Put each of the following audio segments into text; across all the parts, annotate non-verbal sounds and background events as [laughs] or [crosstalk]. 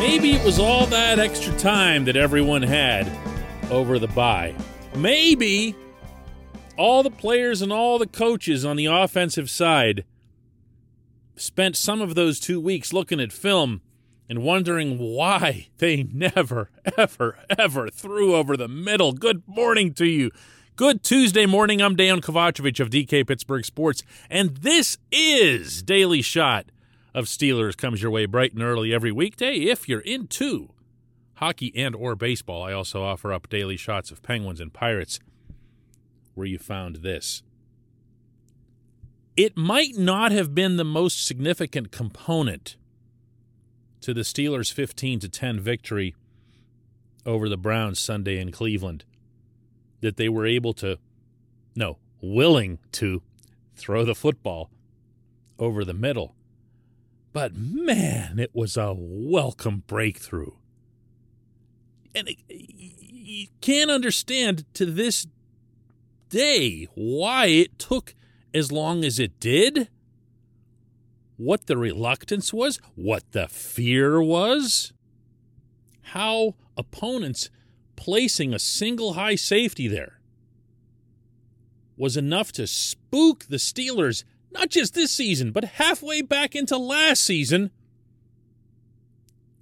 Maybe it was all that extra time that everyone had over the bye. Maybe all the players and all the coaches on the offensive side spent some of those two weeks looking at film and wondering why they [laughs] never, ever, ever threw over the middle. Good morning to you. Good Tuesday morning. I'm Dan Kovacevic of DK Pittsburgh Sports, and this is Daily Shot of Steelers comes your way bright and early every weekday if you're into hockey and or baseball. I also offer up daily shots of Penguins and Pirates where you found this. It might not have been the most significant component to the Steelers' 15 to 10 victory over the Browns Sunday in Cleveland that they were able to no, willing to throw the football over the middle. But man, it was a welcome breakthrough. And you can't understand to this day why it took as long as it did, what the reluctance was, what the fear was, how opponents placing a single high safety there was enough to spook the Steelers not just this season, but halfway back into last season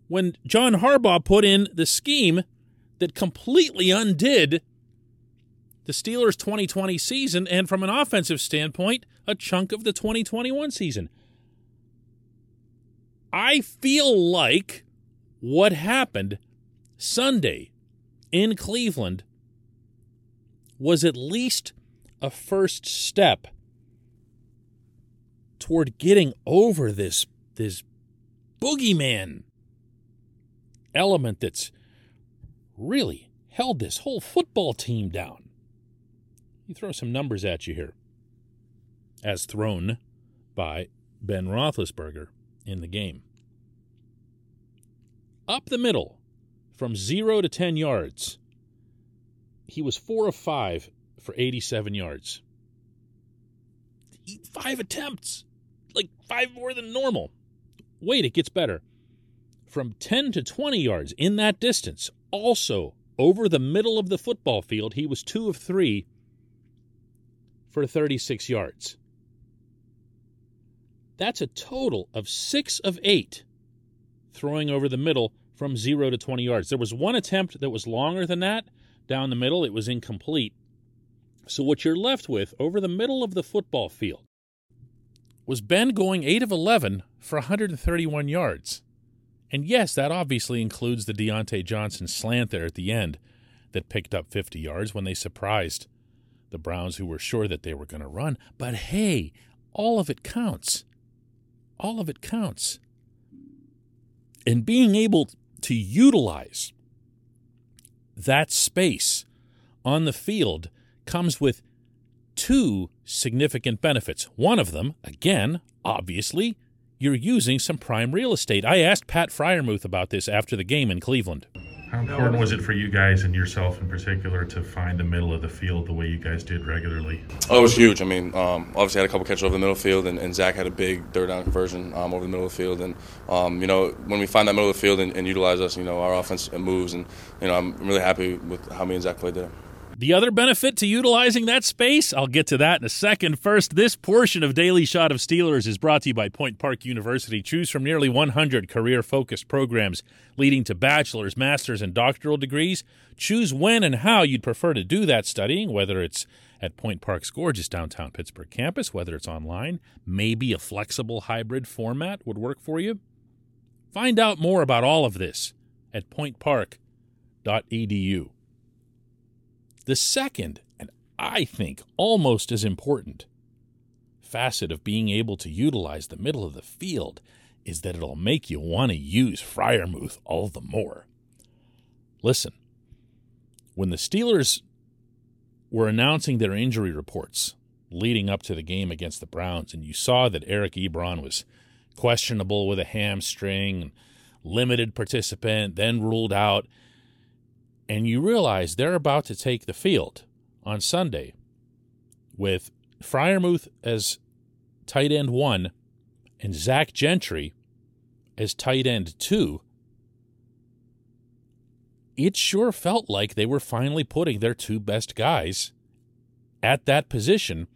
when John Harbaugh put in the scheme that completely undid the Steelers' 2020 season and, from an offensive standpoint, a chunk of the 2021 season. I feel like what happened Sunday in Cleveland was at least a first step toward getting over this this boogeyman element that's really held this whole football team down. You throw some numbers at you here, as thrown by Ben Roethlisberger in the game. Up the middle, from zero to 10 yards, he was four of five for 87 yards. Five attempts like five more than normal. Wait, it gets better. From 10 to 20 yards in that distance, also over the middle of the football field, he was two of three for 36 yards. That's a total of six of eight throwing over the middle from zero to 20 yards. There was one attempt that was longer than that down the middle, it was incomplete. So, what you're left with over the middle of the football field was Ben going 8 of 11 for 131 yards. And yes, that obviously includes the Diontae Johnson slant there at the end that picked up 50 yards when they surprised the Browns, who were sure that they were going to run. But hey, all of it counts. All of it counts. And being able to utilize that space on the field comes with two significant benefits. One of them, again, obviously, you're using some prime real estate. I asked Pat Freiermuth about this after the game in Cleveland. How important was it for you guys and yourself in particular to find the middle of the field the way you guys did regularly? Oh, it was huge. I mean, um, obviously, I had a couple catches over the middle of the field, and, and Zach had a big third down conversion um, over the middle of the field. And, um, you know, when we find that middle of the field and, and utilize us, you know, our offense moves. And, you know, I'm really happy with how me and Zach played there. The other benefit to utilizing that space, I'll get to that in a second. First, this portion of Daily Shot of Steelers is brought to you by Point Park University. Choose from nearly 100 career focused programs leading to bachelor's, master's, and doctoral degrees. Choose when and how you'd prefer to do that studying, whether it's at Point Park's gorgeous downtown Pittsburgh campus, whether it's online, maybe a flexible hybrid format would work for you. Find out more about all of this at pointpark.edu. The second, and I think almost as important, facet of being able to utilize the middle of the field is that it'll make you want to use Freiermuth all the more. Listen, when the Steelers were announcing their injury reports leading up to the game against the Browns, and you saw that Eric Ebron was questionable with a hamstring, limited participant, then ruled out and you realize they're about to take the field on Sunday with Freiermuth as tight end one and Zach Gentry as tight end two, it sure felt like they were finally putting their two best guys at that position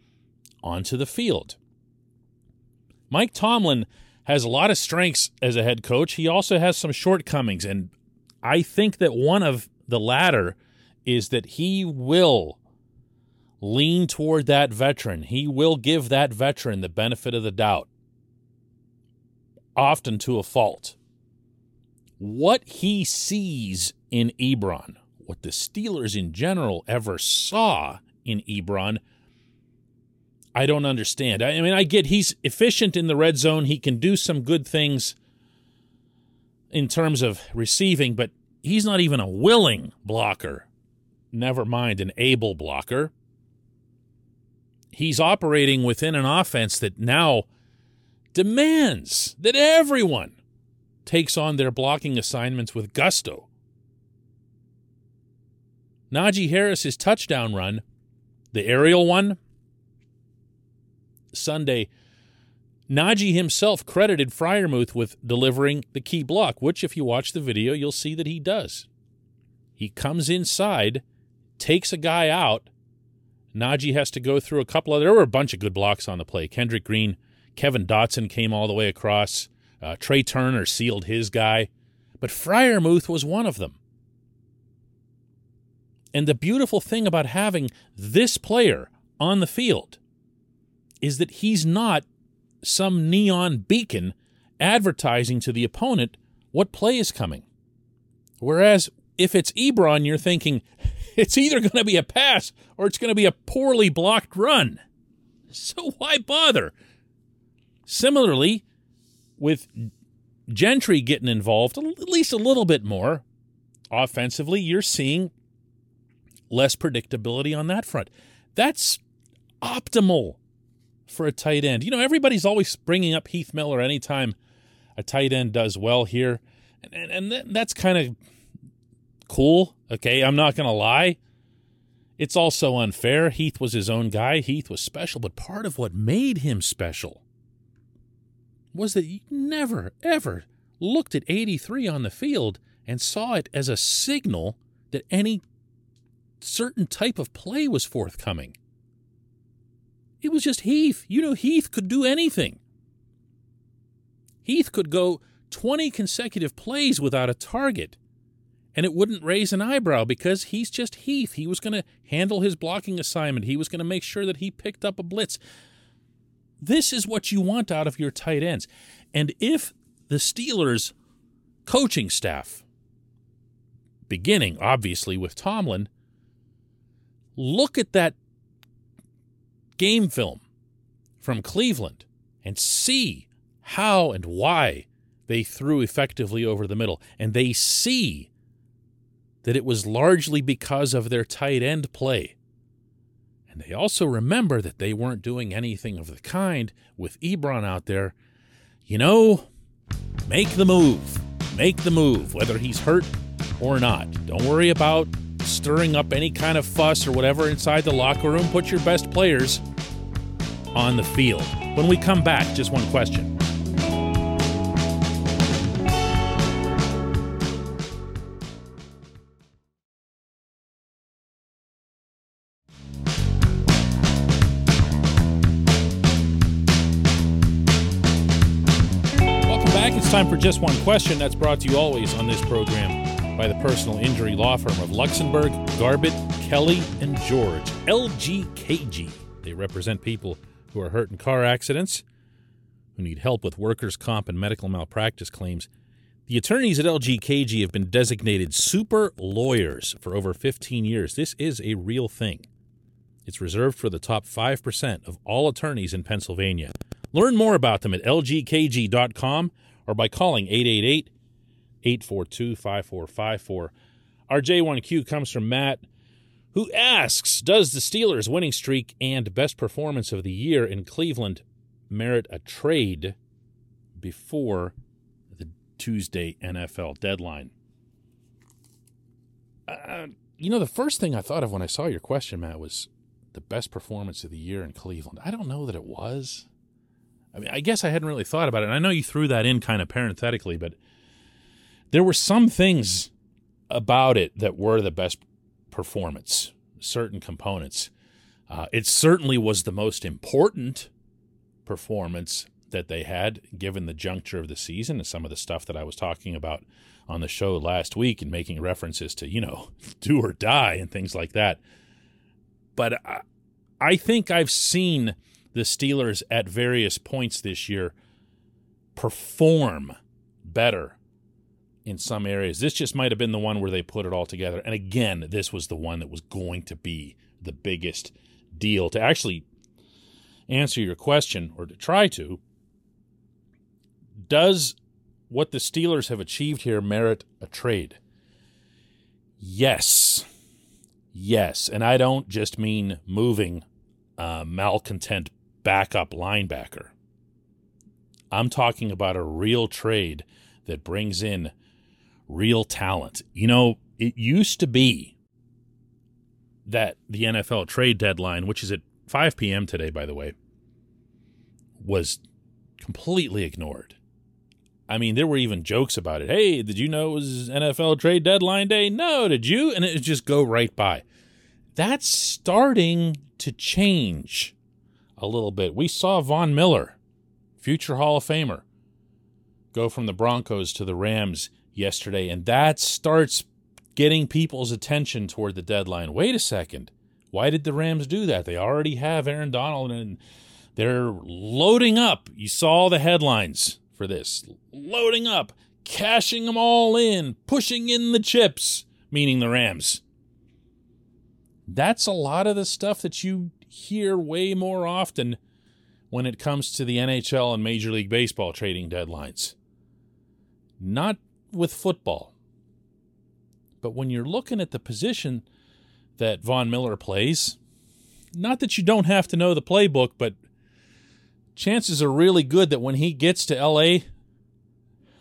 onto the field. Mike Tomlin has a lot of strengths as a head coach. He also has some shortcomings, and I think that one of the latter is that he will lean toward that veteran. He will give that veteran the benefit of the doubt, often to a fault. What he sees in Ebron, what the Steelers in general ever saw in Ebron, I don't understand. I mean, I get he's efficient in the red zone. He can do some good things in terms of receiving, but he's not even a willing blocker. Never mind an able blocker. He's operating within an offense that now demands that everyone takes on their blocking assignments with gusto. Najee Harris's touchdown run, the aerial one, Sunday, Najee himself credited Freiermuth with delivering the key block, which, if you watch the video, you'll see that he does. He comes inside, takes a guy out. Najee has to go through a couple of. There were a bunch of good blocks on the play. Kendrick Green, Kevin Dotson came all the way across. Uh, Trai Turner sealed his guy, but Freiermuth was one of them. And the beautiful thing about having this player on the field is that he's not some neon beacon advertising to the opponent what play is coming. Whereas if it's Ebron, you're thinking [laughs] it's either going to be a pass or it's going to be a poorly blocked run. [laughs] So why bother? Similarly, with Gentry getting involved at least a little bit more offensively, you're seeing less predictability on that front. That's optimal for a tight end. You know, everybody's always bringing up Heath Miller anytime a tight end does well here. And, and, and that's kind of cool. Okay. I'm not going to lie. It's also unfair. Heath was his own guy. Heath was special. But part of what made him special was that he never, ever looked at 83 on the field and saw it as a signal that any certain type of play was forthcoming. It was just Heath. You know, Heath could do anything. Heath could go 20 consecutive plays without a target, and it wouldn't raise an eyebrow because he's just Heath. He was going to handle his blocking assignment, he was going to make sure that he picked up a blitz. This is what you want out of your tight ends. And if the Steelers' coaching staff, beginning obviously with Tomlin, look at that game film from Cleveland and see how and why they threw effectively over the middle. And they see that it was largely because of their tight end play. And they also remember that they weren't doing anything of the kind with Ebron out there. You know, make the move. Make the move, whether he's hurt or not. Don't worry about stirring up any kind of fuss or whatever inside the locker room. Put your best players on the field. When we come back, just one question. Welcome back. It's time for just one question. That's brought to you always on this program by the personal injury law firm of Luxenberg, Garbett, Kelly, and George, LGKG. They represent people who are hurt in car accidents, who need help with workers' comp and medical malpractice claims. The attorneys at LGKG have been designated super lawyers for over 15 years. This is a real thing. It's reserved for the top 5% of all attorneys in Pennsylvania. Learn more about them at lgkg.com or by calling 888 842 5454. Our J1Q comes from Matt who asks Does the Steelers' winning streak and best performance of the year in Cleveland merit a trade before the Tuesday NFL deadline? Uh, you know, the first thing I thought of when I saw your question, Matt, was the best performance of the year in Cleveland. I don't know that it was. I mean, I guess I hadn't really thought about it. And I know you threw that in kind of parenthetically, but there were some things about it that were the best performance, certain components. Uh, it certainly was the most important performance that they had given the juncture of the season and some of the stuff that I was talking about on the show last week and making references to, you know, [laughs] do or die and things like that. But I, I think I've seen the Steelers at various points this year perform better in some areas. This just might have been the one where they put it all together. And again, this was the one that was going to be the biggest deal. To actually answer your question, or to try to, does what the Steelers have achieved here merit a trade? Yes. Yes. And I don't just mean moving a malcontent backup linebacker. I'm talking about a real trade that brings in real talent. You know, it used to be that the NFL trade deadline, which is at 5 p.m. today, by the way, was completely ignored. I mean, there were even jokes about it. Hey, did you know it was NFL trade deadline day? No, did you? And it just go right by. That's starting to change a little bit. We saw Von Miller, future Hall of Famer, go from the Broncos to the Rams yesterday, and that starts getting people's attention toward the deadline. Wait a second. Why did the Rams do that? They already have Aaron Donald and they're loading up. You saw the headlines for this. Loading up, cashing them all in, pushing in the chips, meaning the Rams. That's a lot of the stuff that you hear way more often when it comes to the NHL and Major League Baseball trading deadlines. Not with football. But when you're looking at the position that Von Miller plays, not that you don't have to know the playbook, but chances are really good that when he gets to LA,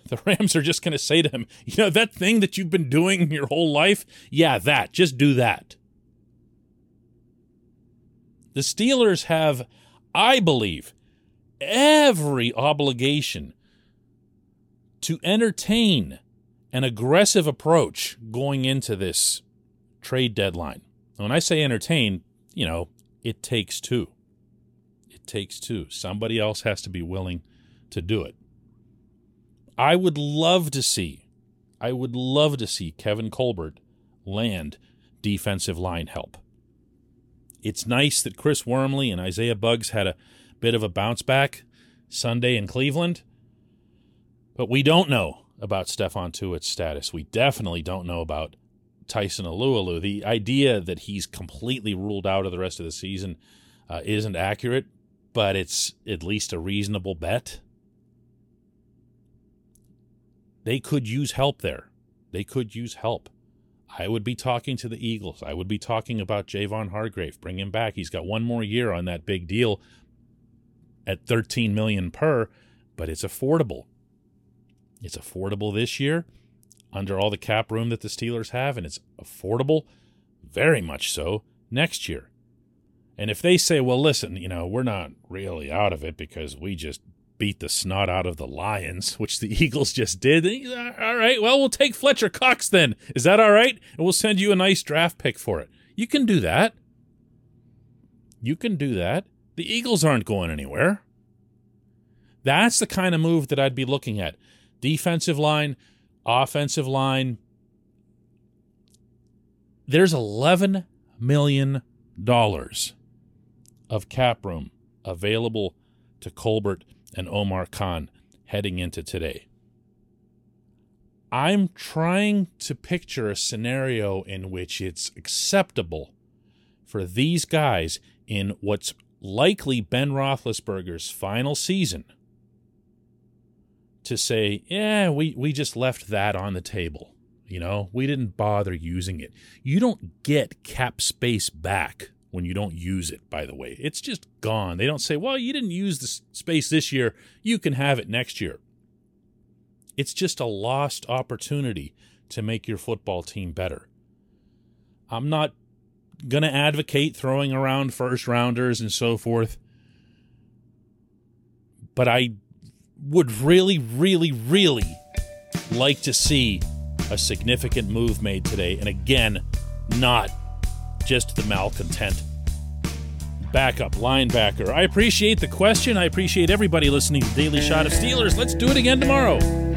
the [laughs] Rams are just going to say to him, you know, that thing that you've been doing your whole life, yeah, that, just do that. The Steelers have, I believe, every obligation to entertain an aggressive approach going into this trade deadline. When I say entertain, you know, it takes two. It takes two. Somebody else has to be willing to do it. I would love to see, I would love to see Kevin Colbert land defensive line help. It's nice that Chris Wormley and Isaiah Buggs had a bit of a bounce back Sunday in Cleveland, but we don't know about Stephon Tuitt's status. We definitely don't know about Tyson Alualu. The idea that he's completely ruled out of the rest of the season uh, isn't accurate, but it's at least a reasonable bet. They could use help there. They could use help. I would be talking to the Eagles. I would be talking about Javon Hargrave. Bring him back. He's got one more year on that big deal at 13 million per, but it's affordable. It's affordable this year under all the cap room that the Steelers have, and it's affordable, very much so, next year. And if they say, well, listen, you know, we're not really out of it because we just beat the snot out of the Lions, [laughs] which the [laughs] Eagles just did. All right, well, we'll take Fletcher Cox then. Is that all right? And we'll send you a nice draft pick for it. You can do that. You can do that. The Eagles aren't going anywhere. That's the kind of move that I'd be looking at. Defensive line, offensive line. There's $11 million of cap room available to Colbert and Omar Khan heading into today. I'm trying to picture a scenario in which it's acceptable for these guys in what's likely Ben Roethlisberger's final season to say, yeah, we, we just left that on the table. You know, we didn't bother using it. You don't get cap space back when you don't use it, by the way. It's just gone. They don't say, well, you didn't use the space this year. You can have it next year. It's just a lost opportunity to make your football team better. I'm not going to advocate throwing around first rounders and so forth, but I would really, really, really like to see a significant move made today. And again, not just the malcontent. Backup linebacker. I appreciate the question. I appreciate everybody listening to Daily Shot of Steelers. Let's do it again tomorrow.